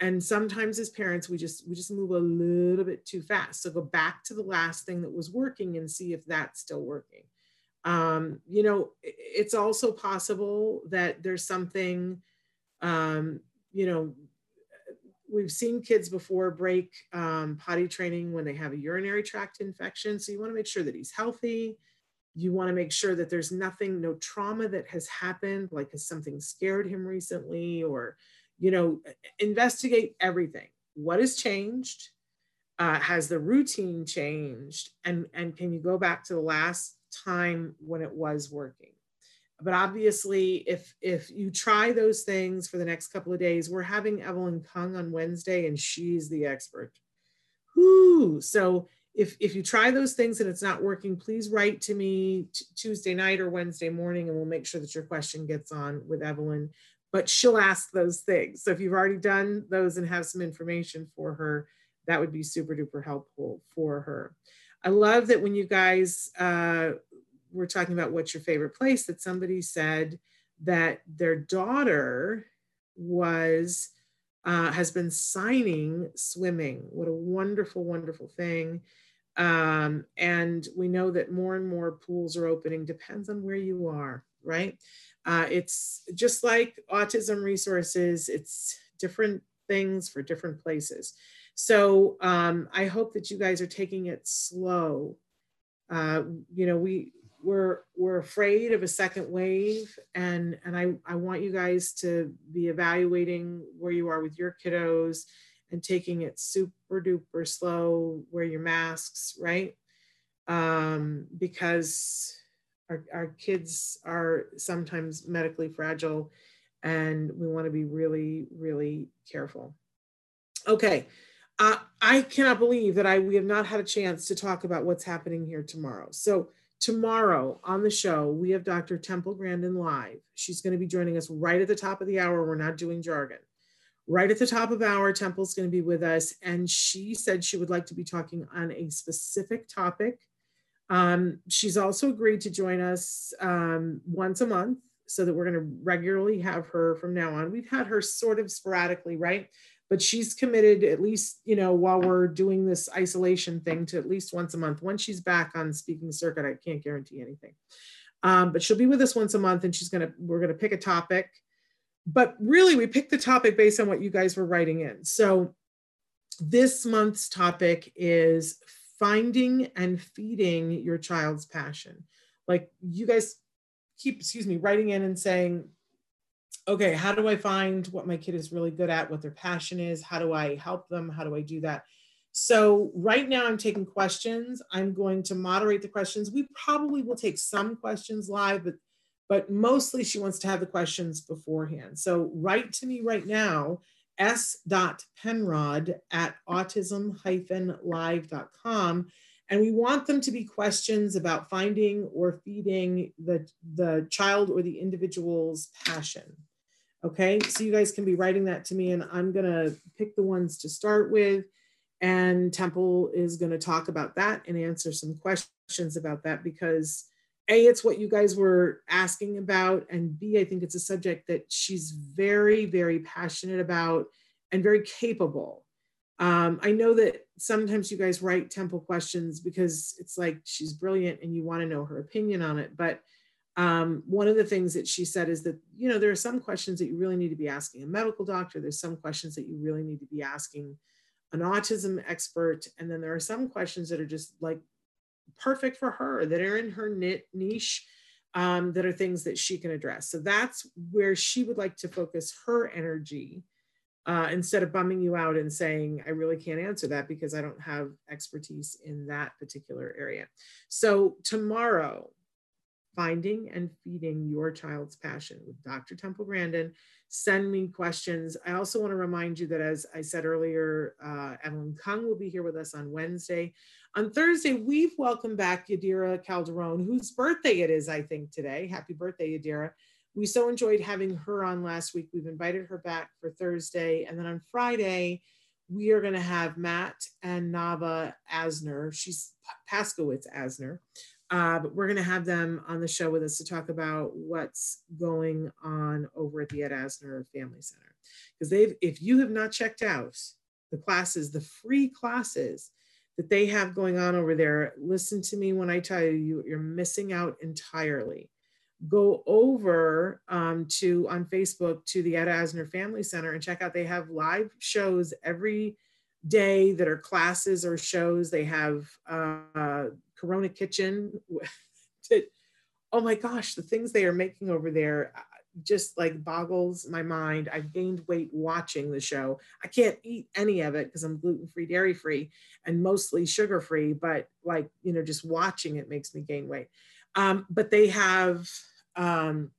and sometimes as parents we just we just move a little bit too fast so go back to the last thing that was working and see if that's still working um, you know it's also possible that there's something um, you know we've seen kids before break um, potty training when they have a urinary tract infection so you want to make sure that he's healthy you want to make sure that there's nothing no trauma that has happened like has something scared him recently or you know, investigate everything. What has changed? Uh, has the routine changed? And, and can you go back to the last time when it was working? But obviously, if if you try those things for the next couple of days, we're having Evelyn Kung on Wednesday, and she's the expert. Whoo! So if if you try those things and it's not working, please write to me t- Tuesday night or Wednesday morning, and we'll make sure that your question gets on with Evelyn but she'll ask those things. So if you've already done those and have some information for her, that would be super duper helpful for her. I love that when you guys uh, were talking about what's your favorite place, that somebody said that their daughter was uh, has been signing swimming. What a wonderful, wonderful thing. Um, and we know that more and more pools are opening, depends on where you are, right? Uh, it's just like autism resources, it's different things for different places. So um, I hope that you guys are taking it slow. Uh, you know, we we're we're afraid of a second wave, and and I I want you guys to be evaluating where you are with your kiddos and taking it super duper slow. Wear your masks, right? Um, because our, our kids are sometimes medically fragile and we want to be really, really careful. Okay. Uh, I cannot believe that I we have not had a chance to talk about what's happening here tomorrow. So tomorrow on the show, we have Dr. Temple Grandin live. She's going to be joining us right at the top of the hour. We're not doing jargon. Right at the top of our Temple's going to be with us. And she said she would like to be talking on a specific topic um, she's also agreed to join us um, once a month so that we're going to regularly have her from now on. We've had her sort of sporadically, right? But she's committed at least, you know, while we're doing this isolation thing to at least once a month. Once she's back on speaking circuit, I can't guarantee anything. Um, but she'll be with us once a month and she's to, we're to pick a topic. But really, we picked the topic based on what you guys were writing in. So this month's topic is finding and feeding your child's passion. Like you guys keep, excuse me, writing in and saying, okay, how do I find what my kid is really good at, what their passion is? How do I help them? How do I do that? So right now I'm taking questions. I'm going to moderate the questions. We probably will take some questions live, but but mostly she wants to have the questions beforehand. So write to me right now s.penrod at autism-live.com. And we want them to be questions about finding or feeding the, the child or the individual's passion. Okay, so you guys can be writing that to me, and I'm gonna pick the ones to start with. And Temple is gonna talk about that and answer some questions about that because a it's what you guys were asking about and b i think it's a subject that she's very very passionate about and very capable um, i know that sometimes you guys write temple questions because it's like she's brilliant and you want to know her opinion on it but um, one of the things that she said is that you know there are some questions that you really need to be asking a medical doctor there's some questions that you really need to be asking an autism expert and then there are some questions that are just like perfect for her that are in her niche um, that are things that she can address. So that's where she would like to focus her energy uh, instead of bumming you out and saying, I really can't answer that because I don't have expertise in that particular area. So tomorrow, finding and feeding your child's passion with Dr. Temple Grandin. Send me questions. I also want to remind you that, as I said earlier, uh, Evelyn Kung will be here with us on Wednesday. On Thursday, we've welcomed back Yadira Calderon, whose birthday it is, I think, today. Happy birthday, Yadira. We so enjoyed having her on last week. We've invited her back for Thursday. And then on Friday, we are going to have Matt and Nava Asner. She's Paskowitz Asner. Uh, but we're going to have them on the show with us to talk about what's going on over at the Ed Asner Family Center. Because they've, if you have not checked out the classes, the free classes that they have going on over there, listen to me when I tell you, you're missing out entirely. Go over um, to on Facebook to the Ed Asner Family Center and check out. They have live shows every day that are classes or shows. They have uh, Corona Kitchen. (laughs) oh my gosh, the things they are making over there uh, just like boggles my mind. I've gained weight watching the show. I can't eat any of it because I'm gluten free, dairy free, and mostly sugar free. But like you know, just watching it makes me gain weight. Um, but they have um,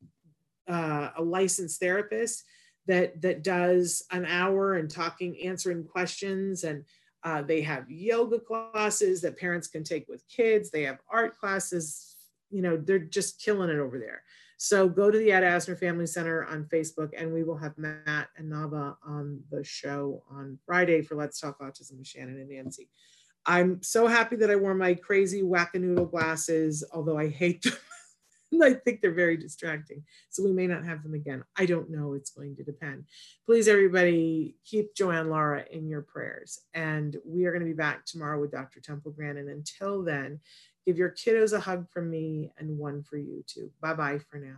uh, a licensed therapist that that does an hour and talking, answering questions, and uh, they have yoga classes that parents can take with kids. They have art classes. You know, they're just killing it over there. So go to the Ed Asner Family Center on Facebook, and we will have Matt and Nava on the show on Friday for Let's Talk Autism with Shannon and Nancy. I'm so happy that I wore my crazy wackadoodle glasses, although I hate them. (laughs) (laughs) I think they're very distracting. So we may not have them again. I don't know. It's going to depend. Please, everybody, keep Joanne Lara in your prayers. And we are going to be back tomorrow with Dr. Temple Grant. And until then, give your kiddos a hug from me and one for you too. Bye bye for now.